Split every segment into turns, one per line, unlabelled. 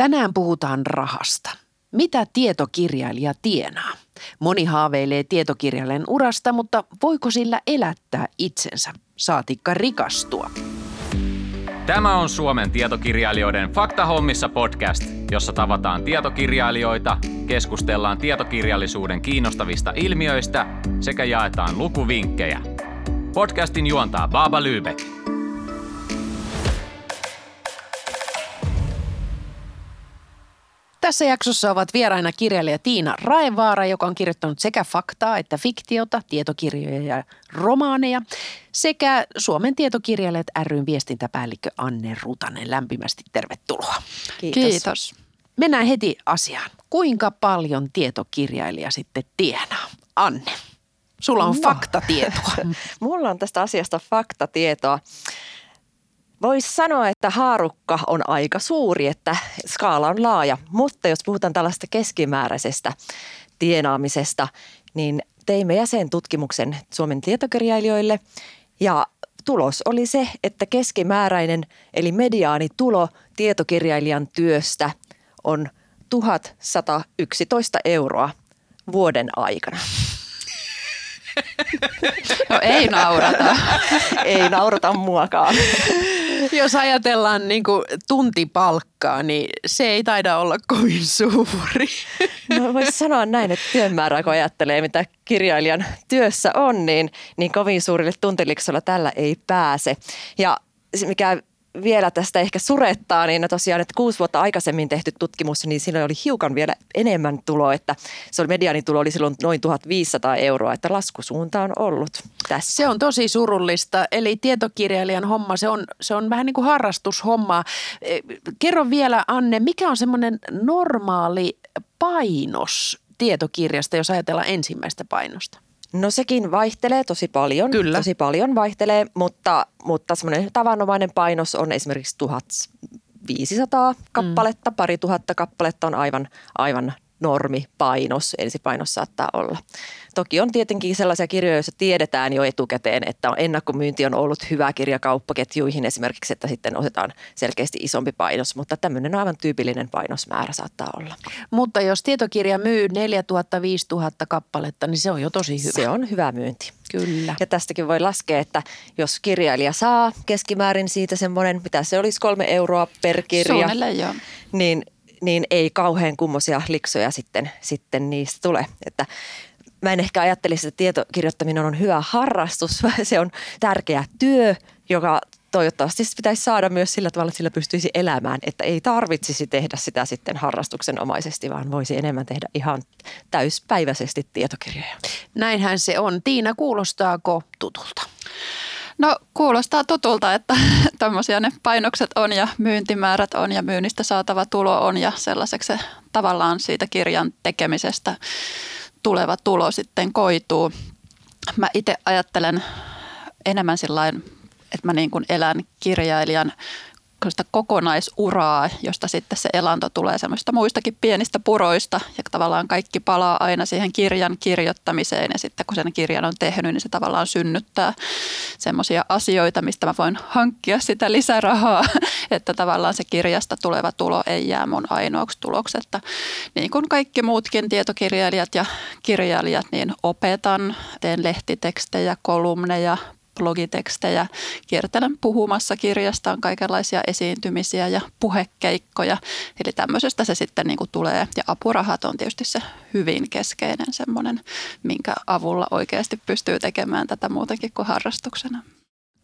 Tänään puhutaan rahasta. Mitä tietokirjailija tienaa? Moni haaveilee tietokirjailijan urasta, mutta voiko sillä elättää itsensä, saatikka rikastua?
Tämä on Suomen tietokirjailijoiden Faktahommissa podcast, jossa tavataan tietokirjailijoita, keskustellaan tietokirjallisuuden kiinnostavista ilmiöistä sekä jaetaan lukuvinkkejä. Podcastin juontaa Baba Lübeck.
Tässä jaksossa ovat vieraina kirjailija Tiina Raevaara, joka on kirjoittanut sekä faktaa että fiktiota, tietokirjoja ja romaaneja, sekä Suomen tietokirjailijat ryn viestintäpäällikkö Anne Rutanen. Lämpimästi tervetuloa.
Kiitos. Kiitos.
Mennään heti asiaan. Kuinka paljon tietokirjailija sitten tienaa? Anne, sulla on no. faktatietoa.
Mulla on tästä asiasta faktatietoa. Voisi sanoa, että haarukka on aika suuri, että skaala on laaja, mutta jos puhutaan tällaista keskimääräisestä tienaamisesta, niin teimme jäsentutkimuksen Suomen tietokirjailijoille ja tulos oli se, että keskimääräinen eli mediaanitulo tietokirjailijan työstä on 1111 euroa vuoden aikana.
No ei naurata.
ei naurata muakaan.
Jos ajatellaan niin kuin tuntipalkkaa, niin se ei taida olla kovin suuri.
No voisi sanoa näin, että työn määrä, kun ajattelee, mitä kirjailijan työssä on, niin, niin kovin suurille tuntiliksolla tällä ei pääse. Ja mikä vielä tästä ehkä surettaa, niin tosiaan, että kuusi vuotta aikaisemmin tehty tutkimus, niin siinä oli hiukan vielä enemmän tuloa, että se oli mediaanitulo oli silloin noin 1500 euroa, että laskusuunta on ollut tässä.
Se on tosi surullista, eli tietokirjailijan homma, se on, se on vähän niin kuin harrastushomma. E, kerro vielä Anne, mikä on semmoinen normaali painos tietokirjasta, jos ajatellaan ensimmäistä painosta?
No sekin vaihtelee tosi paljon.
Kyllä.
Tosi paljon vaihtelee, mutta, mutta semmoinen tavanomainen painos on esimerkiksi 1500 kappaletta, mm. pari tuhatta kappaletta on aivan, aivan normipainos, ensipainos saattaa olla. Toki on tietenkin sellaisia kirjoja, joissa tiedetään jo etukäteen, että ennakkomyynti on ollut hyvä kirja kauppaketjuihin esimerkiksi, että sitten otetaan selkeästi isompi painos, mutta tämmöinen aivan tyypillinen painosmäärä saattaa olla.
Mutta jos tietokirja myy 4000, 5000 kappaletta, niin se on jo tosi hyvä.
Se on hyvä myynti.
Kyllä.
Ja tästäkin voi laskea, että jos kirjailija saa keskimäärin siitä semmoinen, mitä se olisi kolme euroa per kirja.
Suunnilleen joo.
Niin niin ei kauhean kummosia liksoja sitten, sitten niistä tule. Että mä en ehkä ajattelisi, että tietokirjoittaminen on hyvä harrastus, vaan se on tärkeä työ, joka toivottavasti pitäisi saada myös sillä tavalla, että sillä pystyisi elämään, että ei tarvitsisi tehdä sitä sitten harrastuksenomaisesti, vaan voisi enemmän tehdä ihan täyspäiväisesti tietokirjoja.
Näinhän se on. Tiina, kuulostaako tutulta?
No kuulostaa tutulta, että tämmöisiä ne painokset on ja myyntimäärät on ja myynnistä saatava tulo on ja sellaiseksi se tavallaan siitä kirjan tekemisestä tuleva tulo sitten koituu. Mä itse ajattelen enemmän sillä että mä niin kuin elän kirjailijan kokonaisuraa, josta sitten se elanto tulee semmoista muistakin pienistä puroista. Ja tavallaan kaikki palaa aina siihen kirjan kirjoittamiseen. Ja sitten kun sen kirjan on tehnyt, niin se tavallaan synnyttää semmoisia asioita, mistä mä voin hankkia sitä lisärahaa, että tavallaan se kirjasta tuleva tulo ei jää mun ainoaksi tuloksi, että niin kuin kaikki muutkin tietokirjailijat ja kirjailijat, niin opetan, teen lehtitekstejä, kolumneja, blogitekstejä. Kiertelen puhumassa kirjasta, on kaikenlaisia esiintymisiä ja puhekeikkoja. Eli tämmöisestä se sitten niin kuin tulee. Ja apurahat on tietysti se hyvin keskeinen semmoinen, minkä avulla oikeasti pystyy tekemään tätä muutenkin kuin harrastuksena.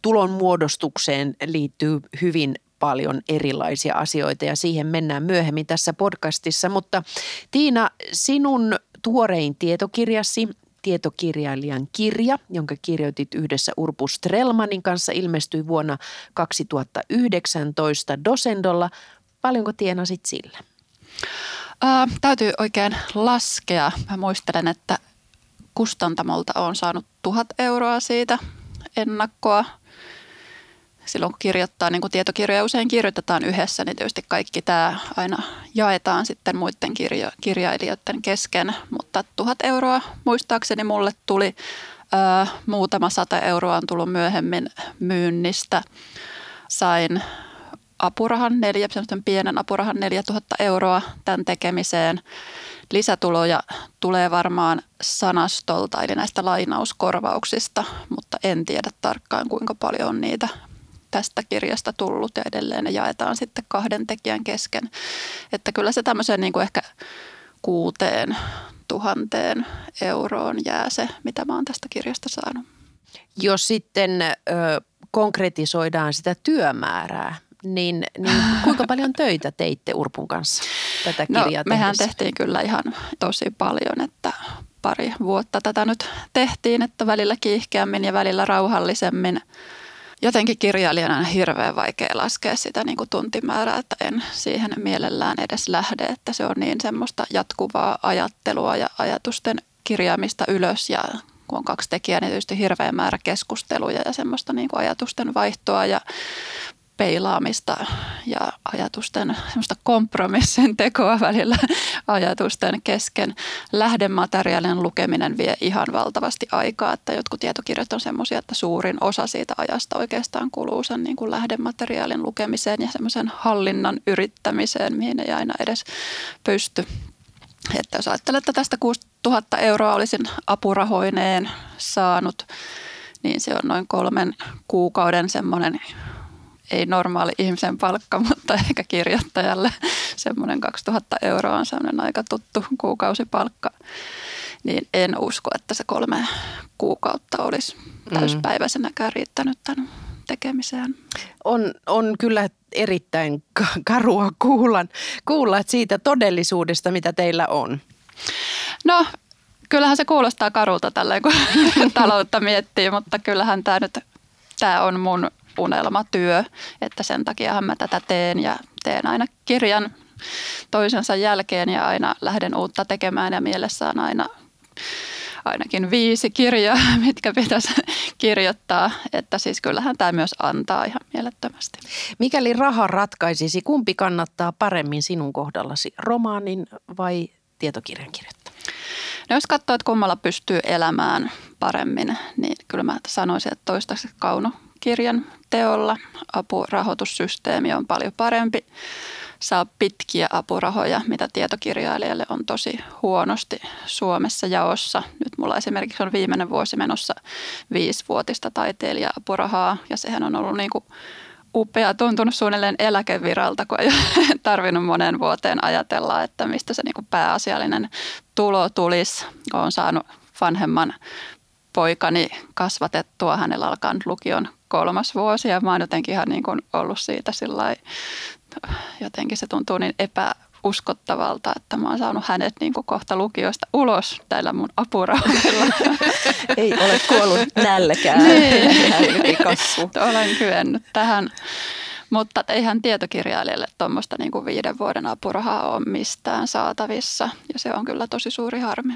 Tulon muodostukseen liittyy hyvin paljon erilaisia asioita ja siihen mennään myöhemmin tässä podcastissa. Mutta Tiina, sinun tuorein tietokirjasi tietokirjailijan kirja, jonka kirjoitit yhdessä Urpu Strelmanin kanssa, ilmestyi vuonna 2019 Dosendolla. Paljonko tienasit sillä?
Ää, täytyy oikein laskea. Mä muistelen, että kustantamolta on saanut tuhat euroa siitä ennakkoa silloin kun kirjoittaa, niin kun tietokirjoja usein kirjoitetaan yhdessä, niin tietysti kaikki tämä aina jaetaan sitten muiden kirjo, kirjailijoiden kesken. Mutta tuhat euroa muistaakseni mulle tuli, ää, muutama sata euroa on tullut myöhemmin myynnistä. Sain apurahan, neljä, pienen apurahan 4000 euroa tämän tekemiseen. Lisätuloja tulee varmaan sanastolta, eli näistä lainauskorvauksista, mutta en tiedä tarkkaan kuinka paljon on niitä tästä kirjasta tullut ja edelleen ne jaetaan sitten kahden tekijän kesken. Että kyllä se tämmöiseen niin kuin ehkä kuuteen tuhanteen euroon jää se, mitä mä oon tästä kirjasta saanut.
Jos sitten ö, konkretisoidaan sitä työmäärää, niin, niin kuinka paljon töitä teitte Urpun kanssa tätä no, kirjaa
no, mehän tehtiin kyllä ihan tosi paljon, että pari vuotta tätä nyt tehtiin, että välillä kiihkeämmin ja välillä rauhallisemmin. Jotenkin kirjailijana on hirveän vaikea laskea sitä niin kuin tuntimäärää, että en siihen mielellään edes lähde, että se on niin semmoista jatkuvaa ajattelua ja ajatusten kirjaamista ylös. Ja kun on kaksi tekijää, niin tietysti hirveä määrä keskusteluja ja semmoista niin kuin ajatusten vaihtoa ja peilaamista ja ajatusten semmoista kompromissin tekoa välillä ajatusten kesken. Lähdemateriaalin lukeminen vie ihan valtavasti aikaa, että jotkut tietokirjat on semmoisia, että suurin osa siitä ajasta oikeastaan kuluu sen niin kuin lähdemateriaalin lukemiseen ja semmoisen hallinnan yrittämiseen, mihin ei aina edes pysty. Että jos ajattelet, että tästä 6000 euroa olisin apurahoineen saanut, niin se on noin kolmen kuukauden semmoinen ei normaali ihmisen palkka, mutta ehkä kirjoittajalle semmoinen 2000 euroa on semmoinen aika tuttu kuukausipalkka. Niin en usko, että se kolme kuukautta olisi mm. täyspäiväisenäkään riittänyt tämän tekemiseen.
On, on kyllä erittäin karua kuulla, kuulla siitä todellisuudesta, mitä teillä on.
No kyllähän se kuulostaa karulta tälleen, kun taloutta miettii, mutta kyllähän tämä nyt tämä on mun unelmatyö, että sen takia mä tätä teen ja teen aina kirjan toisensa jälkeen ja aina lähden uutta tekemään ja mielessä on aina ainakin viisi kirjaa, mitkä pitäisi kirjoittaa, että siis kyllähän tämä myös antaa ihan mielettömästi.
Mikäli raha ratkaisisi, kumpi kannattaa paremmin sinun kohdallasi, romaanin vai tietokirjan kirjoittaminen?
No jos katsoo, että kummalla pystyy elämään paremmin, niin kyllä mä sanoisin, että toistaiseksi kauno kirjan teolla. Apurahoitussysteemi on paljon parempi. Saa pitkiä apurahoja, mitä tietokirjailijalle on tosi huonosti Suomessa jaossa. Nyt mulla esimerkiksi on viimeinen vuosi menossa viisivuotista taiteilija-apurahaa ja sehän on ollut niin kuin upea, tuntunut suunnilleen eläkeviralta, kun ei tarvinnut monen vuoteen ajatella, että mistä se niin pääasiallinen tulo tulisi. Olen saanut vanhemman poikani kasvatettua. Hänellä alkaa nyt lukion kolmas vuosi ja mä oon jotenkin ihan niin kuin ollut siitä sillä jotenkin se tuntuu niin epäuskottavalta, että mä oon saanut hänet niin kuin kohta lukiosta ulos tällä mun apurahoilla.
Ei ole kuollut nälkään. niin.
Olen kyennyt tähän. Mutta eihän tietokirjailijalle tuommoista niin kuin viiden vuoden apurahaa ole mistään saatavissa ja se on kyllä tosi suuri harmi.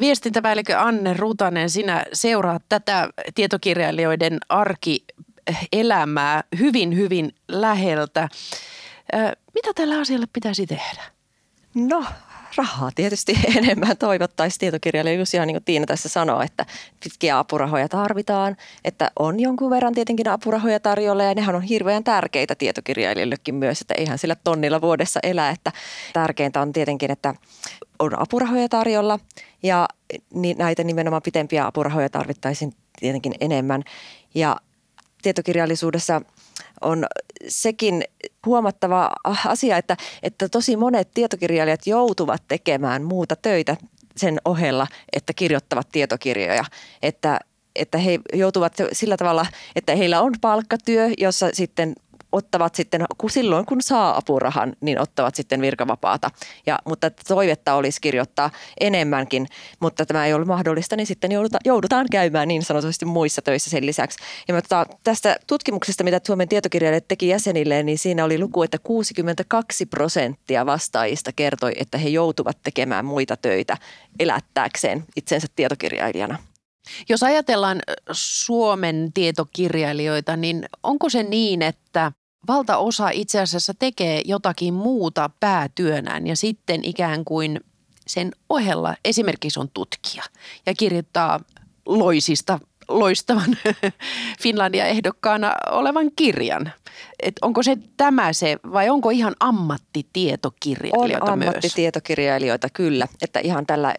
Viestintäpäällikkö Anne Rutanen, sinä seuraat tätä tietokirjailijoiden arkielämää hyvin, hyvin läheltä. Mitä tällä asialle pitäisi tehdä?
No, rahaa tietysti enemmän toivottaisiin tietokirjailijoille, just ihan niin kuin Tiina tässä sanoo, että pitkiä apurahoja tarvitaan, että on jonkun verran tietenkin apurahoja tarjolla ja nehän on hirveän tärkeitä tietokirjailijoillekin myös, että eihän sillä tonnilla vuodessa elä, että tärkeintä on tietenkin, että on apurahoja tarjolla ja näitä nimenomaan pitempiä apurahoja tarvittaisiin tietenkin enemmän. Ja tietokirjallisuudessa on sekin huomattava asia, että, että tosi monet tietokirjailijat joutuvat tekemään muuta töitä sen ohella, että kirjoittavat tietokirjoja. Että, että he joutuvat sillä tavalla, että heillä on palkkatyö, jossa sitten ottavat sitten, kun silloin kun saa apurahan, niin ottavat sitten virkavapaata. Ja, mutta toivetta olisi kirjoittaa enemmänkin, mutta tämä ei ole mahdollista, niin sitten jouduta, joudutaan käymään niin sanotusti muissa töissä sen lisäksi. Ja mutta tästä tutkimuksesta, mitä Suomen tietokirjailijat teki jäsenilleen, niin siinä oli luku, että 62 prosenttia vastaajista kertoi, että he joutuvat tekemään muita töitä elättääkseen itsensä tietokirjailijana.
Jos ajatellaan Suomen tietokirjailijoita, niin onko se niin, että valtaosa itse asiassa tekee jotakin muuta päätyönään ja sitten ikään kuin sen ohella esimerkiksi on tutkija ja kirjoittaa loisista loistavan Finlandia-ehdokkaana olevan kirjan. Et onko se tämä se vai onko ihan ammattitietokirjailijoita
on
myös?
ammattitietokirjailijoita kyllä, että ihan tällä,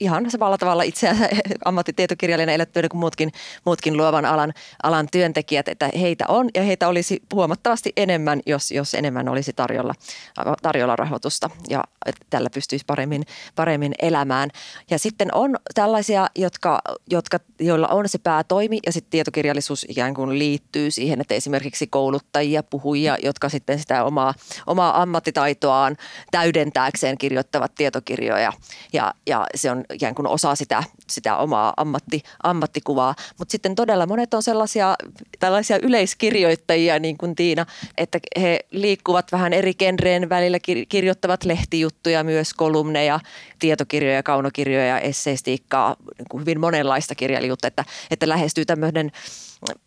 ihan samalla tavalla itse ammattitietokirjailijana elettyä kuin muutkin, muutkin luovan alan, alan työntekijät, että heitä on ja heitä olisi huomattavasti enemmän, jos, jos enemmän olisi tarjolla, tarjolla rahoitusta ja tällä pystyisi paremmin, paremmin elämään. Ja sitten on tällaisia, jotka, jotka, joilla on se päätoimi ja sitten tietokirjallisuus ikään kuin liittyy siihen, että esimerkiksi kouluttajia, puhujia, jotka sitten sitä omaa, omaa ammattitaitoaan täydentääkseen kirjoittavat tietokirjoja ja, ja se on ikään kuin osa sitä, sitä omaa ammatti, ammattikuvaa. Mutta sitten todella monet on sellaisia tällaisia yleiskirjoittajia niin kuin Tiina, että he liikkuvat vähän eri genreen välillä, kirjoittavat lehtijuttuja myös, kolumneja, tietokirjoja, kaunokirjoja, esseistiikkaa, niin kuin hyvin monenlaista kirjailijuutta, että, että lähestyy tämmöinen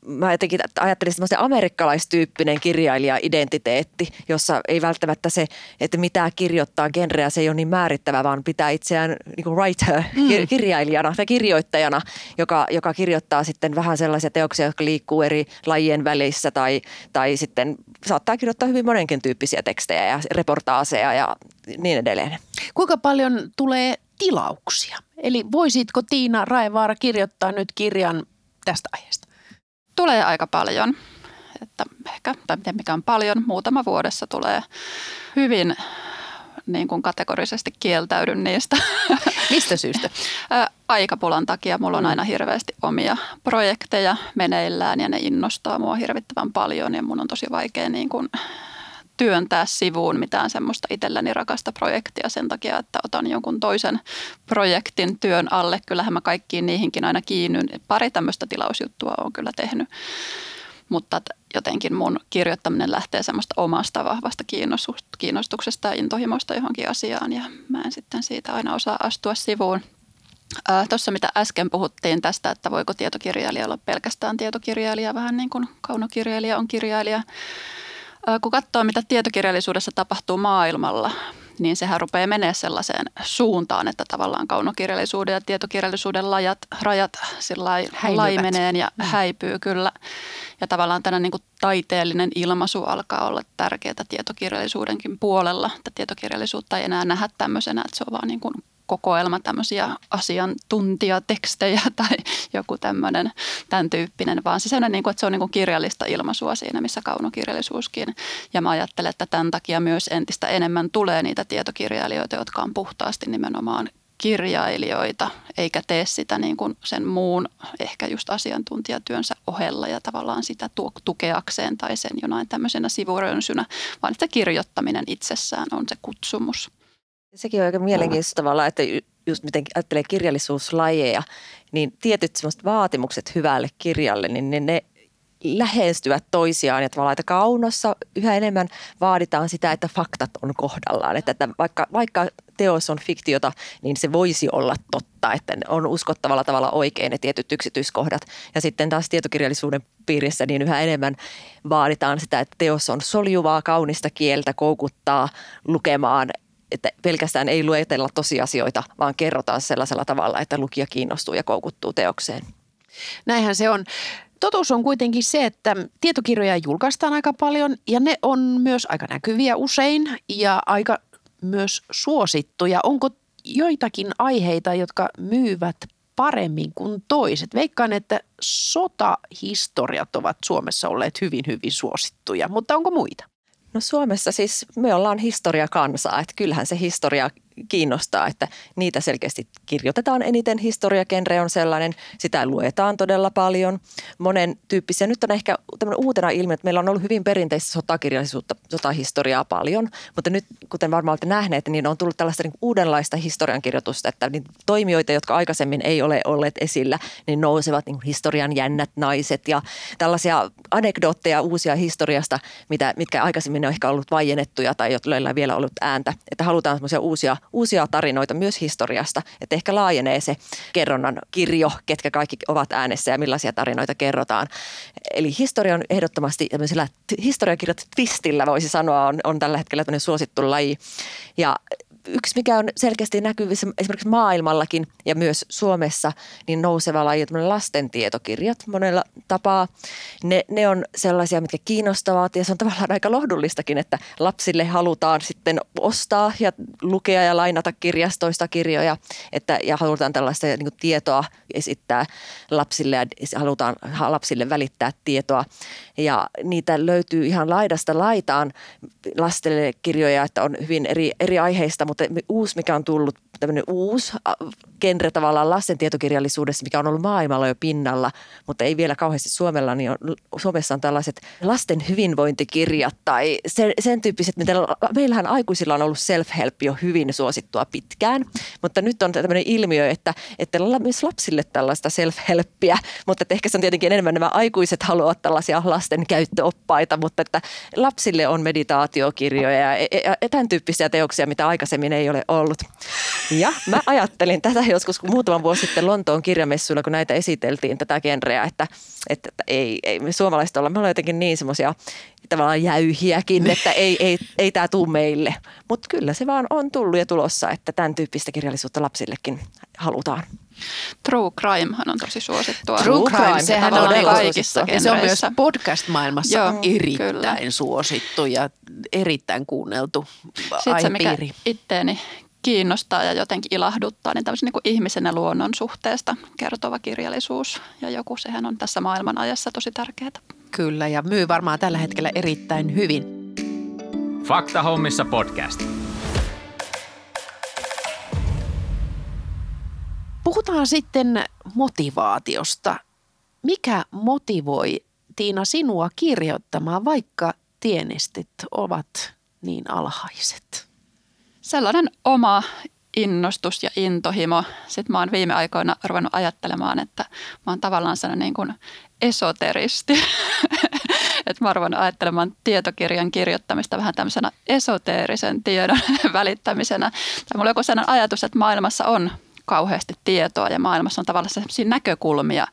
mä jotenkin ajattelin semmoisen amerikkalaistyyppinen kirjailija-identiteetti, jossa ei välttämättä se, että mitä kirjoittaa genreä, se ei ole niin määrittävä, vaan pitää itseään niin kuin writer, mm. kirjailijana tai kirjoittajana, joka, joka kirjoittaa sitten vähän sellaisia teoksia, jotka liikkuu eri lajien välissä tai, tai sitten saattaa kirjoittaa hyvin monenkin tyyppisiä tekstejä ja reportaaseja ja niin edelleen.
Kuinka paljon tulee tilauksia? Eli voisitko Tiina Raevaara kirjoittaa nyt kirjan tästä aiheesta?
Tulee aika paljon. Että ehkä, tai miten mikä on paljon, muutama vuodessa tulee hyvin niin kuin kategorisesti kieltäydyn niistä.
Mistä syystä?
Aikapulan takia mulla on mm. aina hirveästi omia projekteja meneillään ja ne innostaa mua hirvittävän paljon ja mun on tosi vaikea niin kuin työntää sivuun mitään semmoista itselläni rakasta projektia sen takia, että otan jonkun toisen projektin työn alle. Kyllähän mä kaikkiin niihinkin aina kiinnyn. Pari tämmöistä tilausjuttua on kyllä tehnyt. Mutta jotenkin mun kirjoittaminen lähtee semmoista omasta vahvasta kiinnostuksesta ja intohimosta johonkin asiaan ja mä en sitten siitä aina osaa astua sivuun. Tuossa mitä äsken puhuttiin tästä, että voiko tietokirjailija olla pelkästään tietokirjailija, vähän niin kuin kaunokirjailija on kirjailija, kun katsoo, mitä tietokirjallisuudessa tapahtuu maailmalla, niin sehän rupeaa menee sellaiseen suuntaan, että tavallaan kaunokirjallisuuden ja tietokirjallisuuden lajat, rajat laimeneen ja mm. häipyy kyllä. Ja tavallaan tänä niin kuin taiteellinen ilmaisu alkaa olla tärkeää tietokirjallisuudenkin puolella. Että tietokirjallisuutta ei enää nähdä tämmöisenä, että se on vaan niin kuin kokoelma tämmöisiä asiantuntijatekstejä tai joku tämmöinen tämän tyyppinen, vaan se niin kuin, että se on niin kirjallista ilmaisua siinä, missä kaunokirjallisuuskin. Ja mä ajattelen, että tämän takia myös entistä enemmän tulee niitä tietokirjailijoita, jotka on puhtaasti nimenomaan kirjailijoita, eikä tee sitä niin kuin sen muun ehkä just asiantuntijatyönsä ohella ja tavallaan sitä tukeakseen tai sen jonain tämmöisenä sivurönsynä, vaan että kirjoittaminen itsessään on se kutsumus.
Sekin on aika mielenkiintoista tavalla, että just miten ajattelee kirjallisuuslajeja, niin tietyt semmoiset vaatimukset hyvälle kirjalle, niin ne, ne lähestyvät toisiaan ja tavallaan, että kaunossa yhä enemmän vaaditaan sitä, että faktat on kohdallaan. Että, että vaikka, vaikka teos on fiktiota, niin se voisi olla totta, että on uskottavalla tavalla oikein ne tietyt yksityiskohdat. Ja sitten taas tietokirjallisuuden piirissä niin yhä enemmän vaaditaan sitä, että teos on soljuvaa, kaunista kieltä, koukuttaa lukemaan että pelkästään ei luetella tosiasioita, vaan kerrotaan sellaisella tavalla, että lukija kiinnostuu ja koukuttuu teokseen.
Näinhän se on. Totuus on kuitenkin se, että tietokirjoja julkaistaan aika paljon ja ne on myös aika näkyviä usein ja aika myös suosittuja. Onko joitakin aiheita, jotka myyvät paremmin kuin toiset? Veikkaan, että sotahistoriat ovat Suomessa olleet hyvin, hyvin suosittuja, mutta onko muita?
No Suomessa siis me ollaan historiakansaa, että kyllähän se historia kiinnostaa, että niitä selkeästi kirjoitetaan eniten. Historiakenre on sellainen, sitä luetaan todella paljon. Monen tyyppisiä. Nyt on ehkä tämmöinen uutena ilmiö, että meillä on ollut hyvin perinteistä sotakirjallisuutta, sotahistoriaa paljon, mutta nyt kuten varmaan olette nähneet, niin on tullut tällaista niin uudenlaista historiankirjoitusta, että niin toimijoita, jotka aikaisemmin ei ole olleet esillä, niin nousevat niin historian jännät naiset ja tällaisia anekdootteja uusia historiasta, mitä, mitkä aikaisemmin on ehkä ollut vaiennettuja tai joilla ei vielä ollut ääntä, että halutaan semmoisia uusia uusia tarinoita myös historiasta, että ehkä laajenee se kerronnan kirjo, ketkä kaikki ovat äänessä ja millaisia tarinoita kerrotaan. Eli historia on ehdottomasti tämmöisellä historiakirjat twistillä voisi sanoa on, on tällä hetkellä tämmöinen suosittu laji ja yksi, mikä on selkeästi näkyvissä esimerkiksi maailmallakin ja myös Suomessa, niin nouseva laji on lasten tietokirjat monella tapaa. Ne, ne on sellaisia, mitkä kiinnostavat ja se on tavallaan aika lohdullistakin, että lapsille halutaan sitten ostaa ja lukea ja lainata kirjastoista kirjoja että, ja halutaan tällaista niin tietoa esittää lapsille ja halutaan lapsille välittää tietoa. Ja niitä löytyy ihan laidasta laitaan lastelle kirjoja, että on hyvin eri, eri aiheista, mutta uusi, mikä on tullut tämmöinen uusi genre tavallaan lasten tietokirjallisuudessa, mikä on ollut maailmalla jo pinnalla, mutta ei vielä kauheasti Suomella, niin on, Suomessa on tällaiset lasten hyvinvointikirjat tai sen, sen tyyppiset, mitä meillähän aikuisilla on ollut self-help jo hyvin suosittua pitkään, mutta nyt on tämmöinen ilmiö, että, että myös lapsille tällaista self-helppiä, mutta että ehkä se on tietenkin enemmän nämä aikuiset haluavat tällaisia lasten käyttöoppaita, mutta että lapsille on meditaatiokirjoja ja, ja, ja tämän tyyppisiä teoksia, mitä aikaisemmin ei ole ollut. Ja mä ajattelin tätä joskus kun muutaman vuosi sitten Lontoon kirjamessuilla, kun näitä esiteltiin, tätä genreä, että, että, että ei, ei me suomalaiset olla, me ollaan jotenkin niin semmoisia tavallaan jäyhiäkin, että ei, ei, ei tämä tule meille. Mutta kyllä se vaan on tullut ja tulossa, että tämän tyyppistä kirjallisuutta lapsillekin halutaan.
True crime on tosi suosittua.
True crime, sehän on
kaikissa
Se on myös podcast-maailmassa Joo, erittäin kyllä. suosittu ja erittäin kuunneltu
Sitten se, mikä itteeni kiinnostaa ja jotenkin ilahduttaa, niin tämmöisen niin ihmisen ja luonnon suhteesta kertova kirjallisuus ja joku, sehän on tässä maailman ajassa tosi tärkeää.
Kyllä, ja myy varmaan tällä hetkellä erittäin hyvin.
Fakta hommissa podcast.
Puhutaan sitten motivaatiosta. Mikä motivoi Tiina sinua kirjoittamaan, vaikka tienestit ovat niin alhaiset?
Sellainen oma innostus ja intohimo. Sitten mä oon viime aikoina ruvennut ajattelemaan, että mä oon tavallaan sellainen niin kuin esoteristi. että mä oon ajattelemaan tietokirjan kirjoittamista vähän tämmöisenä esoteerisen tiedon välittämisenä. Tai mulla on joku sellainen ajatus, että maailmassa on kauheasti tietoa ja maailmassa on tavallaan sellaisia näkökulmia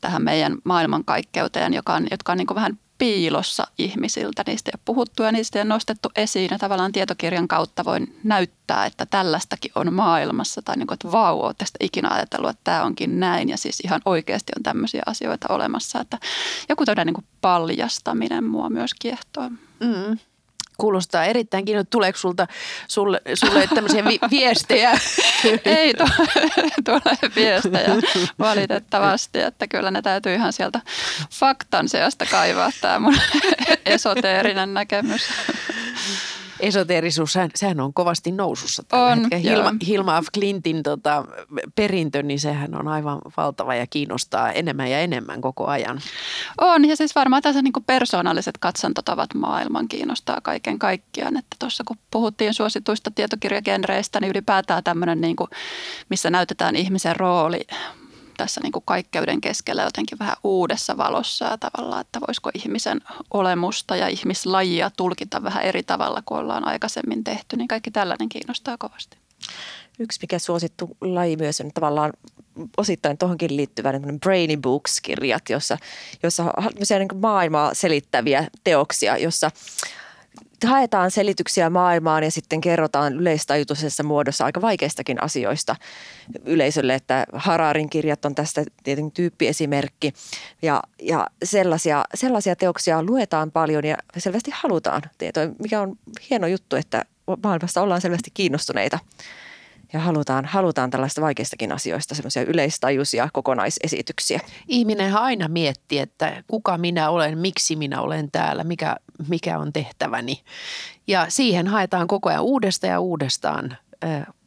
tähän meidän maailmankaikkeuteen, joka on, jotka on niin kuin vähän piilossa ihmisiltä. Niistä ei ole puhuttu ja niistä ei ole nostettu esiin ja tavallaan tietokirjan kautta voin näyttää, että tällaistakin on maailmassa tai niin kuin, että vau, tästä ikinä ajatellut, että tämä onkin näin ja siis ihan oikeasti on tämmöisiä asioita olemassa, että joku tämmöinen niin paljastaminen mua myös kiehtoo. Mm.
Kuulostaa erittäin kiinnostavaa. Tuleeko sulta, sulle, sulle tämmöisiä vi- viestejä?
Ei tule viestejä valitettavasti, että kyllä ne täytyy ihan sieltä faktan seasta kaivaa tämä mun esoteerinen näkemys
esoteerisuus, sehän, sehän on kovasti nousussa tällä on, hetkellä. Hilma, Hilma F. Clintin tota, perintö, niin sehän on aivan valtava ja kiinnostaa enemmän ja enemmän koko ajan.
On, ja siis varmaan tässä niin persoonalliset katsantotavat maailman kiinnostaa kaiken kaikkiaan. Että tuossa kun puhuttiin suosituista tietokirjagenreistä, niin ylipäätään tämmöinen, niin kuin, missä näytetään ihmisen rooli tässä niin kuin kaikkeuden keskellä jotenkin vähän uudessa valossa ja tavallaan, että voisiko ihmisen olemusta ja ihmislajia tulkita vähän eri tavalla kuin ollaan aikaisemmin tehty, niin kaikki tällainen kiinnostaa kovasti.
Yksi mikä suosittu laji myös on tavallaan osittain tuohonkin liittyvä niin Brainy Books-kirjat, jossa, jossa on niin maailmaa selittäviä teoksia, jossa haetaan selityksiä maailmaan ja sitten kerrotaan yleistajutuisessa muodossa aika vaikeistakin asioista yleisölle, että Hararin kirjat on tästä tietenkin tyyppiesimerkki. Ja, ja sellaisia, sellaisia teoksia luetaan paljon ja selvästi halutaan tietoa, mikä on hieno juttu, että maailmasta ollaan selvästi kiinnostuneita ja halutaan, halutaan tällaista vaikeistakin asioista semmoisia yleistajuisia kokonaisesityksiä.
Ihminen aina miettii, että kuka minä olen, miksi minä olen täällä, mikä, mikä on tehtäväni. Ja siihen haetaan koko ajan uudestaan ja uudestaan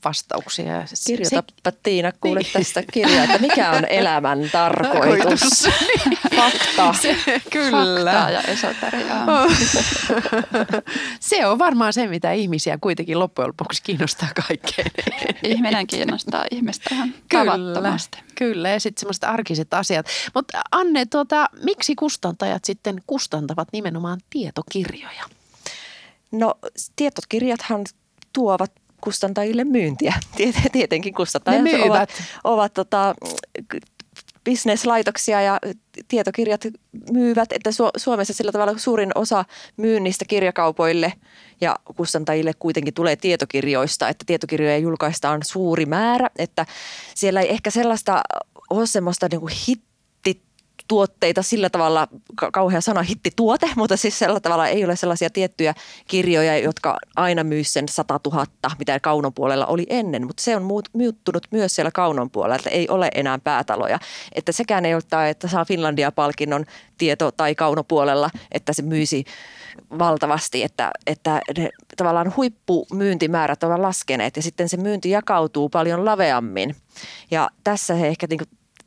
vastauksia.
Kirjoitapa Tiina kuule niin. tästä kirjaa, että mikä on elämän tarkoitus. Fakta. Se,
kyllä. Fakta ja esoteriaa.
se on varmaan se, mitä ihmisiä kuitenkin loppujen lopuksi kiinnostaa kaikkein.
Ihminen kiinnostaa ihmistä ihan kyllä, tavattomasti.
Kyllä, ja sitten semmoiset arkiset asiat. Mutta Anne, tuota, miksi kustantajat sitten kustantavat nimenomaan tietokirjoja?
No tietokirjathan tuovat kustantajille myyntiä. Tietenkin kustantajat ovat, ovat tota, bisneslaitoksia ja tietokirjat myyvät, että Suomessa sillä tavalla suurin osa myynnistä kirjakaupoille ja kustantajille kuitenkin tulee tietokirjoista, että tietokirjoja julkaistaan suuri määrä, että siellä ei ehkä sellaista ole semmoista niin kuin hit tuotteita sillä tavalla, kauhea sana hittituote, mutta siis sillä tavalla ei ole sellaisia tiettyjä kirjoja, jotka aina myy sen 100 000, mitä kaunon puolella oli ennen, mutta se on muuttunut myös siellä kaunon puolella, että ei ole enää päätaloja. Että sekään ei ole, että saa Finlandia-palkinnon tieto- tai kaunopuolella, että se myisi valtavasti, että, että ne tavallaan huippumyyntimäärät ovat laskeneet ja sitten se myynti jakautuu paljon laveammin. Ja tässä he ehkä niin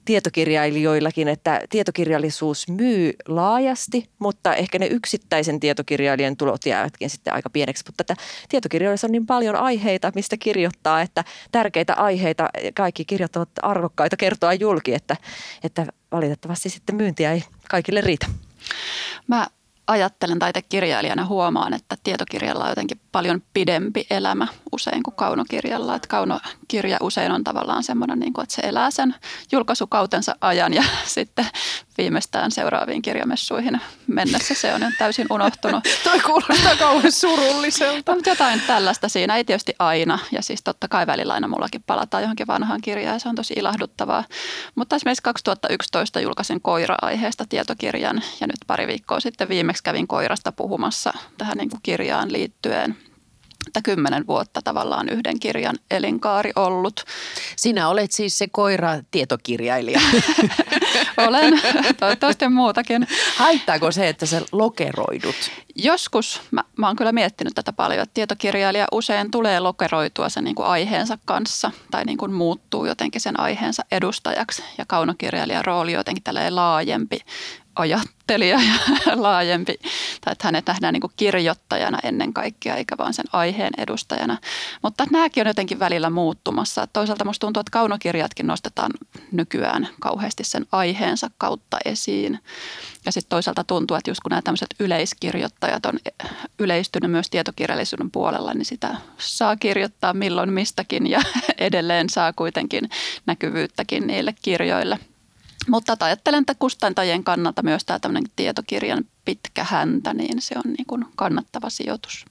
tietokirjailijoillakin, että tietokirjallisuus myy laajasti, mutta ehkä ne yksittäisen tietokirjailijan tulot jäävätkin sitten aika pieneksi. Mutta että tietokirjallisuus on niin paljon aiheita, mistä kirjoittaa, että tärkeitä aiheita, kaikki kirjat ovat arvokkaita kertoa julki, että, että valitettavasti sitten myyntiä ei kaikille riitä.
Mä ajattelen taitekirjailijana huomaan, että tietokirjalla on jotenkin paljon pidempi elämä usein kuin kaunokirjalla. Että kaunokirja usein on tavallaan semmoinen, niin kuin, että se elää sen julkaisukautensa ajan ja sitten viimeistään seuraaviin kirjamessuihin mennessä se on täysin unohtunut.
Toi kuulostaa kauhean surulliselta.
mutta jotain tällaista siinä, ei tietysti aina. Ja siis totta kai välillä aina mullakin palataan johonkin vanhaan kirjaan ja se on tosi ilahduttavaa. Mutta esimerkiksi 2011 julkaisin koira-aiheesta tietokirjan ja nyt pari viikkoa sitten viimeksi kävin koirasta puhumassa tähän niin kuin kirjaan liittyen että kymmenen vuotta tavallaan yhden kirjan elinkaari ollut.
Sinä olet siis se koira-tietokirjailija.
Olen, toivottavasti muutakin.
Haittaako se, että sä lokeroidut?
Joskus, mä, mä oon kyllä miettinyt tätä paljon, että tietokirjailija usein tulee lokeroitua sen niin kuin aiheensa kanssa tai niin kuin muuttuu jotenkin sen aiheensa edustajaksi ja kaunokirjailijan rooli jotenkin tällainen laajempi ajattelija ja laajempi, tai että hänet nähdään niin kuin kirjoittajana ennen kaikkea, eikä vaan sen aiheen edustajana. Mutta nämäkin on jotenkin välillä muuttumassa. Toisaalta minusta tuntuu, että kaunokirjatkin nostetaan nykyään kauheasti sen aiheensa kautta esiin. Ja sitten toisaalta tuntuu, että just kun nämä tämmöiset yleiskirjoittajat on yleistynyt myös tietokirjallisuuden puolella, niin sitä saa kirjoittaa milloin mistäkin ja edelleen saa kuitenkin näkyvyyttäkin niille kirjoille – mutta ajattelen, että kustantajien kannalta myös tämä tämmöinen tietokirjan pitkä häntä, niin se on niin kuin kannattava sijoitus.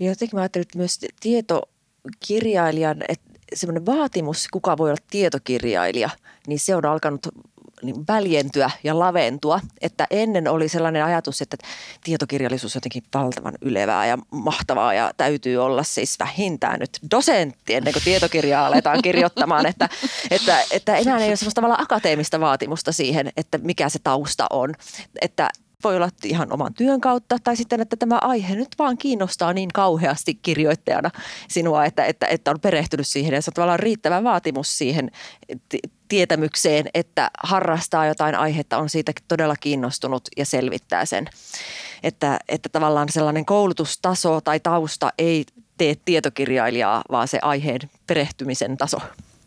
Jotenkin mä ajattelin, että myös tietokirjailijan, että semmoinen vaatimus, kuka voi olla tietokirjailija, niin se on alkanut niin väljentyä ja laventua. Että ennen oli sellainen ajatus, että tietokirjallisuus on jotenkin valtavan ylevää ja mahtavaa ja täytyy olla siis vähintään nyt dosentti ennen kuin tietokirjaa aletaan kirjoittamaan. Että, että, että enää ei ole sellaista tavalla akateemista vaatimusta siihen, että mikä se tausta on. Että voi olla ihan oman työn kautta tai sitten, että tämä aihe nyt vaan kiinnostaa niin kauheasti kirjoittajana sinua, että, että, että on perehtynyt siihen ja se on tavallaan riittävä vaatimus siihen tietämykseen, että harrastaa jotain aihetta, on siitä todella kiinnostunut ja selvittää sen. Että, että tavallaan sellainen koulutustaso tai tausta ei tee tietokirjailijaa, vaan se aiheen perehtymisen taso.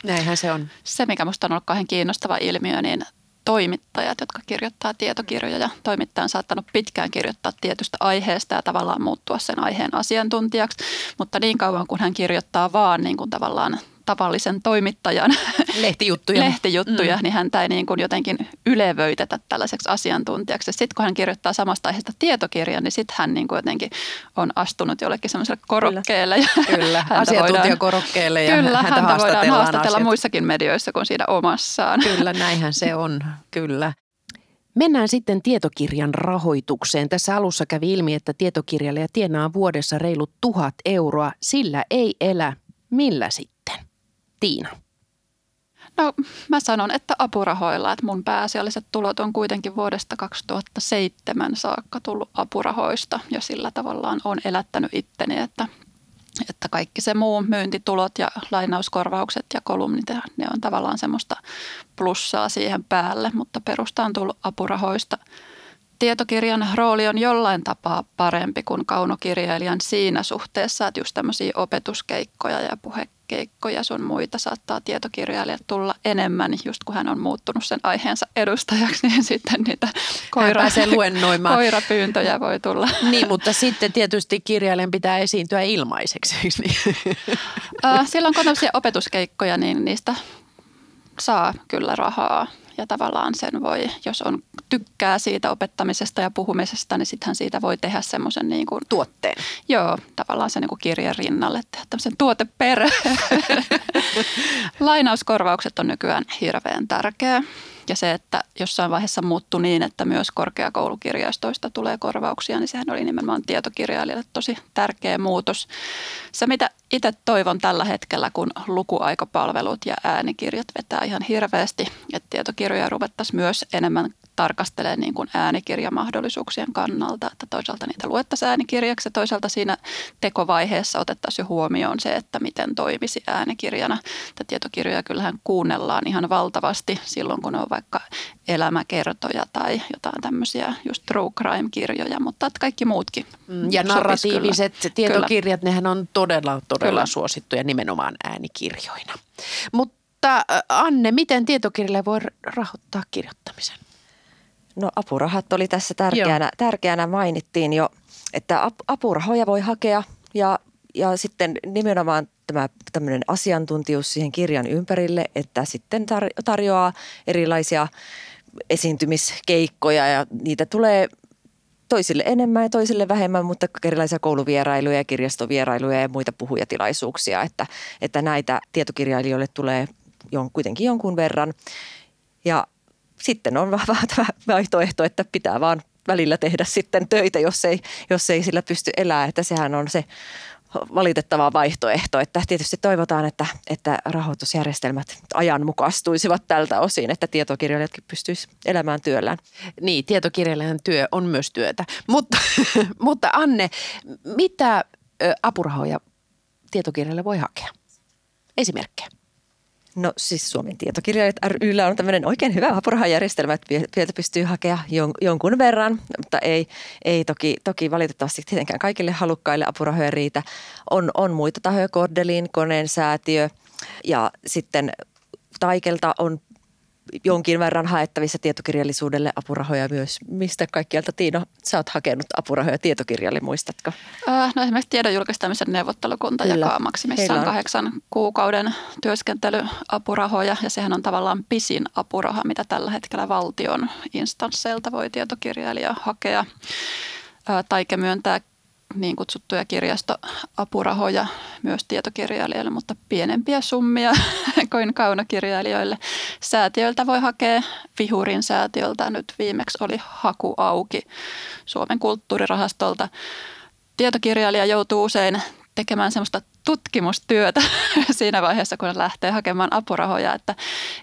Näinhän se on.
Se, mikä minusta on ollut kauhean kiinnostava ilmiö, niin toimittajat, jotka kirjoittaa tietokirjoja ja toimittaja on saattanut pitkään kirjoittaa tietystä aiheesta ja tavallaan muuttua sen aiheen asiantuntijaksi, mutta niin kauan kun hän kirjoittaa vaan niin kuin tavallaan tavallisen toimittajan
lehtijuttuja,
lehtijuttuja mm. niin häntä ei niin kuin jotenkin ylevöitetä tällaiseksi asiantuntijaksi. Sitten kun hän kirjoittaa samasta aiheesta tietokirjan, niin sitten hän niin kuin jotenkin on astunut jollekin semmoiselle korokkeelle.
Kyllä, kyllä. asiantuntijakorokkeelle ja
kyllä,
häntä,
häntä voidaan haastatella
asiat.
muissakin medioissa kuin siinä omassaan.
Kyllä, näinhän se on, kyllä. Mennään sitten tietokirjan rahoitukseen. Tässä alussa kävi ilmi, että tietokirjailija tienaa vuodessa reilut tuhat euroa. Sillä ei elä. Millä sitten? Tiina?
No mä sanon, että apurahoilla, että mun pääasialliset tulot on kuitenkin vuodesta 2007 saakka tullut apurahoista ja sillä tavallaan on elättänyt itteni, että, että kaikki se muu myyntitulot ja lainauskorvaukset ja kolumnit, ne on tavallaan semmoista plussaa siihen päälle, mutta perusta on tullut apurahoista. Tietokirjan rooli on jollain tapaa parempi kuin kaunokirjailijan siinä suhteessa, että just tämmöisiä opetuskeikkoja ja puhe keikkoja sun muita saattaa tietokirjailijat tulla enemmän, just kun hän on muuttunut sen aiheensa edustajaksi, niin sitten niitä koira,
luennoimaan.
koirapyyntöjä voi tulla.
Niin, mutta sitten tietysti kirjailijan pitää esiintyä ilmaiseksi, niin?
Silloin kun on opetuskeikkoja, niin niistä saa kyllä rahaa ja tavallaan sen voi, jos on tykkää siitä opettamisesta ja puhumisesta, niin sittenhän siitä voi tehdä semmoisen niin kuin,
Tuotteen.
joo, tavallaan sen niin kuin kirjan rinnalle, tehdä tämmöisen tuoteperä. Lainauskorvaukset on nykyään hirveän tärkeä. Ja se, että jossain vaiheessa muuttui niin, että myös korkeakoulukirjastoista tulee korvauksia, niin sehän oli nimenomaan tietokirjailijalle tosi tärkeä muutos. Se, mitä itse toivon tällä hetkellä, kun lukuaikapalvelut ja äänikirjat vetää ihan hirveästi, että tietokirjoja ruvettaisiin myös enemmän tarkastelemaan niin kuin äänikirjamahdollisuuksien kannalta, että toisaalta niitä luettaisiin äänikirjaksi ja toisaalta siinä tekovaiheessa otettaisiin huomioon se, että miten toimisi äänikirjana. Että tietokirjoja kyllähän kuunnellaan ihan valtavasti silloin, kun ne on vaikka elämäkertoja tai jotain tämmöisiä just true crime-kirjoja, mutta että kaikki muutkin.
Mm, Ja narratiiviset
kyllä.
tietokirjat, nehän on todella, todella
Kyllä.
suosittuja nimenomaan äänikirjoina. Mutta äh, Anne, miten tietokirjalle voi rahoittaa kirjoittamisen?
No apurahat oli tässä tärkeänä, tärkeänä mainittiin jo, että ap- apurahoja voi hakea ja, ja sitten nimenomaan tämä tämmöinen asiantuntijuus siihen kirjan ympärille, että sitten tar- tarjoaa erilaisia esiintymiskeikkoja ja niitä tulee toisille enemmän ja toisille vähemmän, mutta erilaisia kouluvierailuja ja kirjastovierailuja ja muita puhujatilaisuuksia, että, että näitä tietokirjailijoille tulee jon, kuitenkin jonkun verran. Ja sitten on vaihtoehto, että pitää vaan välillä tehdä sitten töitä, jos ei, jos ei sillä pysty elämään, että sehän on se valitettava vaihtoehto, että tietysti toivotaan, että, että rahoitusjärjestelmät ajanmukaistuisivat tältä osin, että tietokirjailijatkin pystyisivät elämään työllään.
Niin, tietokirjailijan työ on myös työtä. Mutta, mutta Anne, mitä apurahoja tietokirjalle voi hakea? Esimerkkejä.
No siis Suomen tietokirjailijat ryllä on tämmöinen oikein hyvä apurahajärjestelmä, että sieltä pystyy hakea jon- jonkun verran, mutta ei, ei toki, toki valitettavasti tietenkään kaikille halukkaille apurahoja riitä. On, on muita tahoja, Kordelin, Koneen säätiö ja sitten Taikelta on jonkin verran haettavissa tietokirjallisuudelle apurahoja myös. Mistä kaikkialta Tiina, sä oot hakenut apurahoja tietokirjalle, muistatko?
Äh, No esimerkiksi tiedon julkistamisen neuvottelukunta
Kyllä.
jakaa maksimissaan kahdeksan kuukauden työskentelyapurahoja ja sehän on tavallaan pisin apuraha, mitä tällä hetkellä valtion instansseilta voi tietokirjailija hakea. Ää, Taike myöntää niin kutsuttuja kirjastoapurahoja myös tietokirjailijoille, mutta pienempiä summia kuin kaunokirjailijoille. Säätiöiltä voi hakea Vihurin säätiöltä. Nyt viimeksi oli haku auki Suomen kulttuurirahastolta. Tietokirjailija joutuu usein tekemään semmoista tutkimustyötä siinä vaiheessa, kun lähtee hakemaan apurahoja, että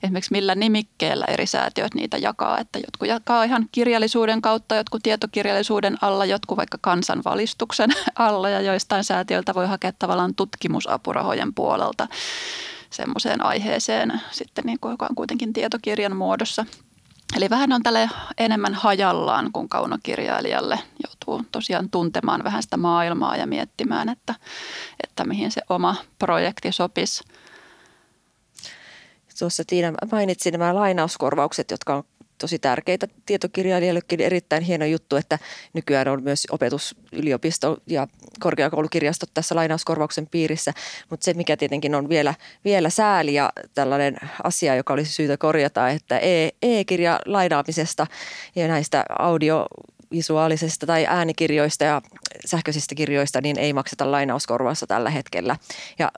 esimerkiksi millä nimikkeellä eri säätiöt niitä jakaa, että jotkut jakaa ihan kirjallisuuden kautta, jotkut tietokirjallisuuden alla, jotkut vaikka kansanvalistuksen alla ja joistain säätiöiltä voi hakea tavallaan tutkimusapurahojen puolelta semmoiseen aiheeseen sitten, niin kuin, joka on kuitenkin tietokirjan muodossa. Eli vähän on tälle enemmän hajallaan kuin kaunokirjailijalle. Joutuu tosiaan tuntemaan vähän sitä maailmaa ja miettimään, että, että mihin se oma projekti sopisi.
Tuossa Tiina mainitsi nämä lainauskorvaukset, jotka on tosi tärkeitä tietokirjailijallekin. Erittäin hieno juttu, että nykyään on myös opetus, yliopisto ja korkeakoulukirjastot tässä lainauskorvauksen piirissä. Mutta se, mikä tietenkin on vielä, vielä sääli ja tällainen asia, joka olisi syytä korjata, että e- e-kirja lainaamisesta ja näistä audio visuaalisesta tai äänikirjoista ja sähköisistä kirjoista, niin ei makseta lainauskorvausta tällä hetkellä. Ja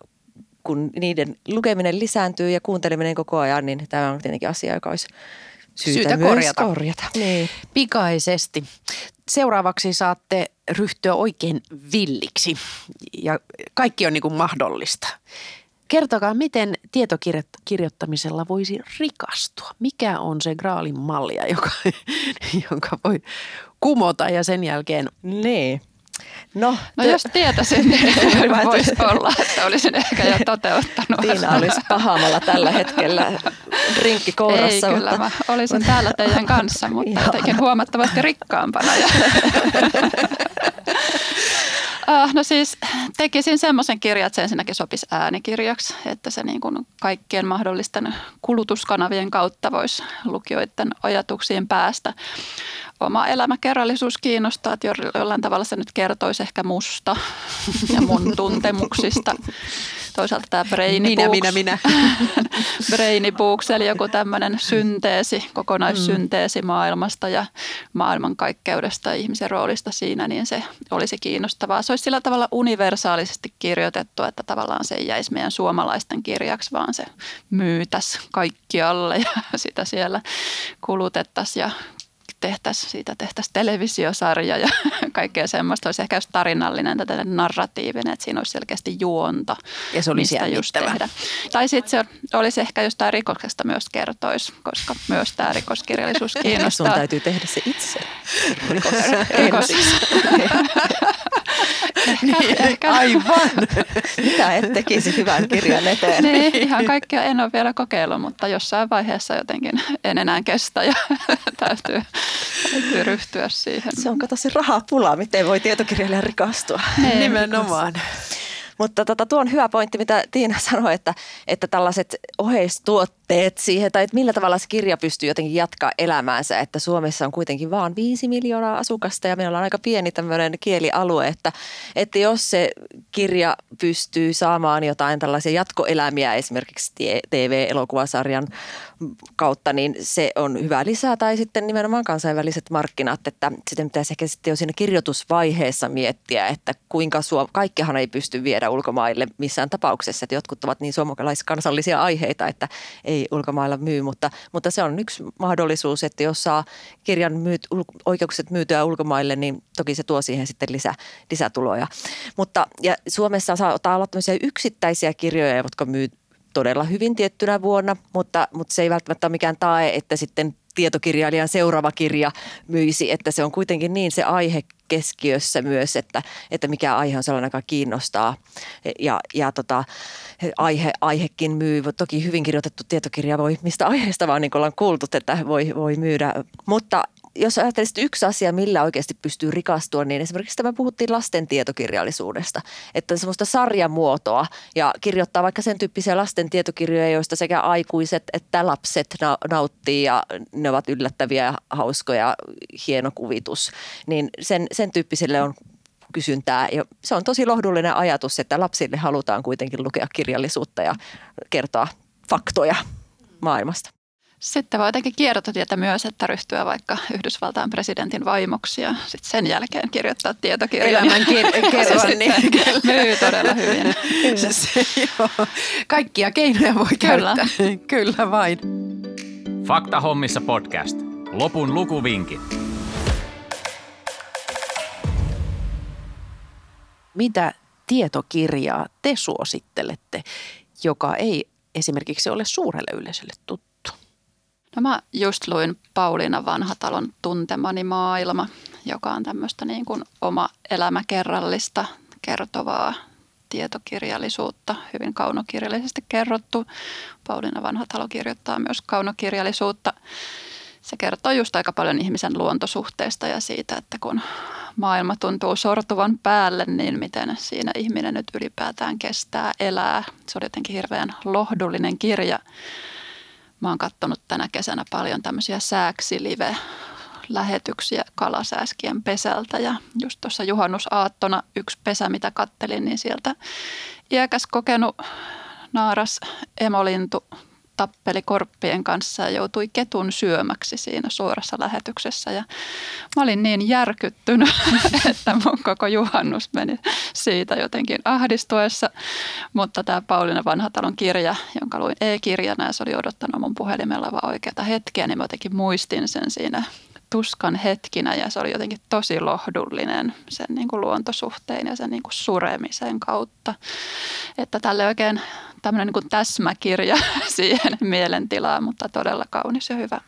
kun niiden lukeminen lisääntyy ja kuunteleminen koko ajan, niin tämä on tietenkin asia, joka olisi syytä,
Syytä
myös
korjata.
korjata. Niin.
Pikaisesti. Seuraavaksi saatte ryhtyä oikein villiksi ja kaikki on niin kuin mahdollista. Kertokaa, miten tietokirjoittamisella voisi rikastua. Mikä on se graalin mallia, joka, jonka voi kumota ja sen jälkeen
niin. No,
No
te-
jos tietäisin, niin voisi olla, että olisin ehkä jo toteuttanut.
Tiina olisi pahamalla tällä hetkellä drinkki
Ei
kourassa.
kyllä,
mutta,
mä olisin täällä teidän kanssa, mutta jotenkin huomattavasti rikkaampana. Ja Ah, No siis tekisin semmoisen kirjan, että se ensinnäkin sopisi äänikirjaksi, että se niin kuin kaikkien mahdollisten kulutuskanavien kautta voisi lukijoiden ajatuksiin päästä. Oma elämäkerrallisuus kiinnostaa, että jo- jollain tavalla se nyt kertoisi ehkä musta ja mun tuntemuksista. Toisaalta tämä Brainy
Minä,
Books,
minä, minä.
Brainy Books, eli joku tämmöinen synteesi, kokonaissynteesi maailmasta ja maailmankaikkeudesta ja ihmisen roolista siinä, niin se olisi kiinnostavaa. Se olisi sillä tavalla universaalisesti kirjoitettu, että tavallaan se ei jäisi meidän suomalaisten kirjaksi, vaan se myytäisi kaikkialle ja sitä siellä kulutettaisiin ja tehtäisiin, siitä tehtäisiin televisiosarja ja kaikkea semmoista. Olisi ehkä just tarinallinen tai narratiivinen, että siinä olisi selkeästi juonta.
Ja se olisi
mistä just tehdä. Tai sitten se olisi ehkä jostain rikoksesta myös kertoisi, koska myös tämä rikoskirjallisuus
Sun
kiinnostaa.
täytyy tehdä se itse. Rikos.
Rikos. Ehkä,
Aivan.
Mitä et tekisi hyvän kirjan eteen?
niin, ihan kaikkea en ole vielä kokeillut, mutta jossain vaiheessa jotenkin en enää kestä ja täytyy, täytyy ryhtyä siihen.
Se on kato se rahapula, miten voi tietokirjailija rikastua.
Niin.
Nimenomaan.
Mutta tota, tuo on hyvä pointti, mitä Tiina sanoi, että, että tällaiset oheistuotteet siihen, tai että millä tavalla se kirja pystyy jotenkin jatkaa elämäänsä, että Suomessa on kuitenkin vain viisi miljoonaa asukasta ja meillä on aika pieni tämmöinen kielialue, että, että jos se kirja pystyy saamaan jotain tällaisia jatkoelämiä esimerkiksi TV-elokuvasarjan kautta, niin se on hyvä lisää, tai sitten nimenomaan kansainväliset markkinat, että sitten pitäisi ehkä sitten jo siinä kirjoitusvaiheessa miettiä, että kuinka suom- kaikkihan ei pysty viedä ulkomaille missään tapauksessa, että jotkut ovat niin suomalaiskansallisia aiheita, että ei ulkomailla myy, mutta, mutta se on yksi mahdollisuus, että jos saa kirjan myyt, oikeukset myytyä ulkomaille, niin toki se tuo siihen sitten lisä, lisätuloja. Mutta ja Suomessa saattaa olla tämmöisiä yksittäisiä kirjoja, jotka myy todella hyvin tiettynä vuonna, mutta, mutta se ei välttämättä ole mikään tae, että sitten tietokirjailijan seuraava kirja myisi, että se on kuitenkin niin se aihe keskiössä myös, että, että mikä aihe on sellainen, joka kiinnostaa ja, ja tota, aihe, aihekin myy. Toki hyvin kirjoitettu tietokirja voi mistä aiheesta vaan niin kuin ollaan kuultu, että voi, voi myydä, mutta jos ajattelisit yksi asia, millä oikeasti pystyy rikastua, niin esimerkiksi tämä puhuttiin lasten tietokirjallisuudesta, että semmoista sarjamuotoa ja kirjoittaa vaikka sen tyyppisiä lasten tietokirjoja, joista sekä aikuiset että lapset na- nauttii ja ne ovat yllättäviä ja hauskoja, hieno kuvitus, niin sen, sen tyyppiselle on kysyntää. Ja se on tosi lohdullinen ajatus, että lapsille halutaan kuitenkin lukea kirjallisuutta ja kertoa faktoja maailmasta.
Sitten voi jotenkin kiertotietä myös, että ryhtyä vaikka Yhdysvaltain presidentin vaimoksi ja sitten sen jälkeen kirjoittaa tietokirjan.
Elämän ker- kerran, niin kyllä.
myy todella hyvin.
Se, se, joo. Kaikkia keinoja voi
Kyllä.
käyttää. Kyllä vain.
Fakta Hommissa podcast. Lopun lukuvinkit.
Mitä tietokirjaa te suosittelette, joka ei esimerkiksi ole suurelle yleisölle tuttu?
No mä just luin Pauliina Vanhatalon Tuntemani maailma, joka on tämmöistä niin kuin oma elämäkerrallista kertovaa tietokirjallisuutta, hyvin kaunokirjallisesti kerrottu. Pauliina Vanhatalo kirjoittaa myös kaunokirjallisuutta. Se kertoo just aika paljon ihmisen luontosuhteista ja siitä, että kun maailma tuntuu sortuvan päälle, niin miten siinä ihminen nyt ylipäätään kestää elää. Se oli jotenkin hirveän lohdullinen kirja. Mä oon katsonut tänä kesänä paljon tämmöisiä sääksilive lähetyksiä kalasääskien pesältä ja just tuossa juhannusaattona yksi pesä, mitä kattelin, niin sieltä iäkäs kokenut naaras emolintu tappeli korppien kanssa ja joutui ketun syömäksi siinä suorassa lähetyksessä. Ja mä olin niin järkyttynyt, että mun koko juhannus meni siitä jotenkin ahdistuessa. Mutta tämä Pauliina Vanhatalon kirja, jonka luin e-kirjana ja se oli odottanut mun puhelimella vaan oikeata hetkeä, niin mä jotenkin muistin sen siinä tuskan hetkinä ja se oli jotenkin tosi lohdullinen sen niin kuin luontosuhteen ja sen niin kuin suremisen kautta. Että tälle oikein tämmöinen niin kuin täsmäkirja siihen mielentilaan, mutta todella kaunis ja hyvä.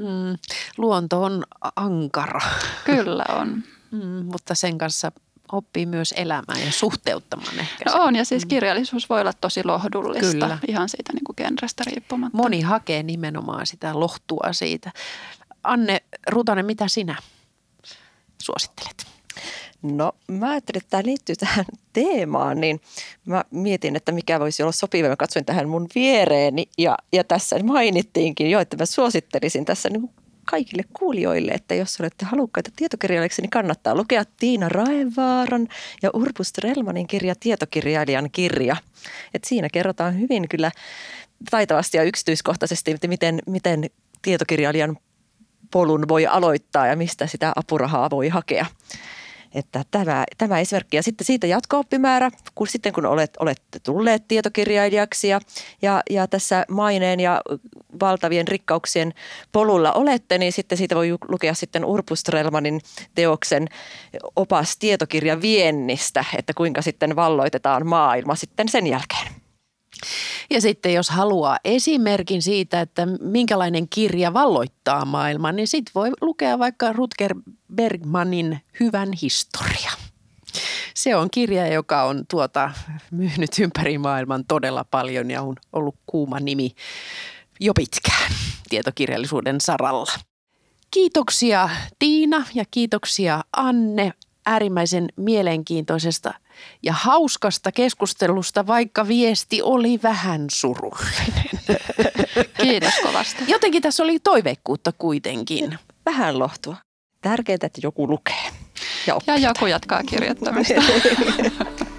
Mm, luonto on ankara,
Kyllä on.
mm, mutta sen kanssa oppii myös elämään ja suhteuttamaan ehkä.
No on ja siis kirjallisuus voi olla tosi lohdullista
Kyllä.
ihan siitä niin kuin genrestä riippumatta.
Moni hakee nimenomaan sitä lohtua siitä. Anne Rutanen, mitä sinä suosittelet?
No mä ajattelin, että tämä liittyy tähän teemaan, niin mä mietin, että mikä voisi olla sopiva. Mä katsoin tähän mun viereeni ja, ja tässä mainittiinkin jo, että mä suosittelisin tässä niin kaikille kuulijoille, että jos olette halukkaita tietokirjailijaksi, niin kannattaa lukea Tiina Raevaaran ja Urpu Strelmanin kirja Tietokirjailijan kirja. Et siinä kerrotaan hyvin kyllä taitavasti ja yksityiskohtaisesti, miten, miten tietokirjailijan polun voi aloittaa ja mistä sitä apurahaa voi hakea. Että tämä, tämä esimerkki. Ja sitten siitä jatko-oppimäärä, kun sitten kun olet, olette tulleet tietokirjailijaksi ja, ja, ja tässä maineen ja valtavien rikkauksien polulla olette, niin sitten siitä voi lukea sitten Urpustrelmanin teoksen opas tietokirjan viennistä, että kuinka sitten valloitetaan maailma sitten sen jälkeen.
Ja sitten jos haluaa esimerkin siitä, että minkälainen kirja valloittaa maailman, niin sitten voi lukea vaikka Rutger Bergmanin Hyvän historia. Se on kirja, joka on tuota, myynyt ympäri maailman todella paljon ja on ollut kuuma nimi jo pitkään tietokirjallisuuden saralla. Kiitoksia Tiina ja kiitoksia Anne äärimmäisen mielenkiintoisesta ja hauskasta keskustelusta, vaikka viesti oli vähän surullinen.
Kiitos kovasti.
Jotenkin tässä oli toiveikkuutta kuitenkin.
Vähän lohtua. Tärkeää, että joku lukee.
Ja, ja joku jatkaa kirjoittamista.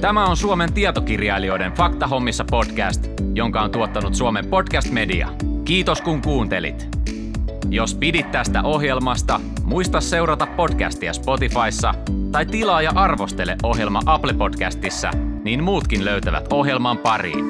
Tämä on Suomen tietokirjailijoiden Faktahommissa podcast, jonka on tuottanut Suomen Podcast Media. Kiitos kun kuuntelit. Jos pidit tästä ohjelmasta, muista seurata podcastia Spotifyssa tai tilaa ja arvostele ohjelma Apple Podcastissa, niin muutkin löytävät ohjelman pariin.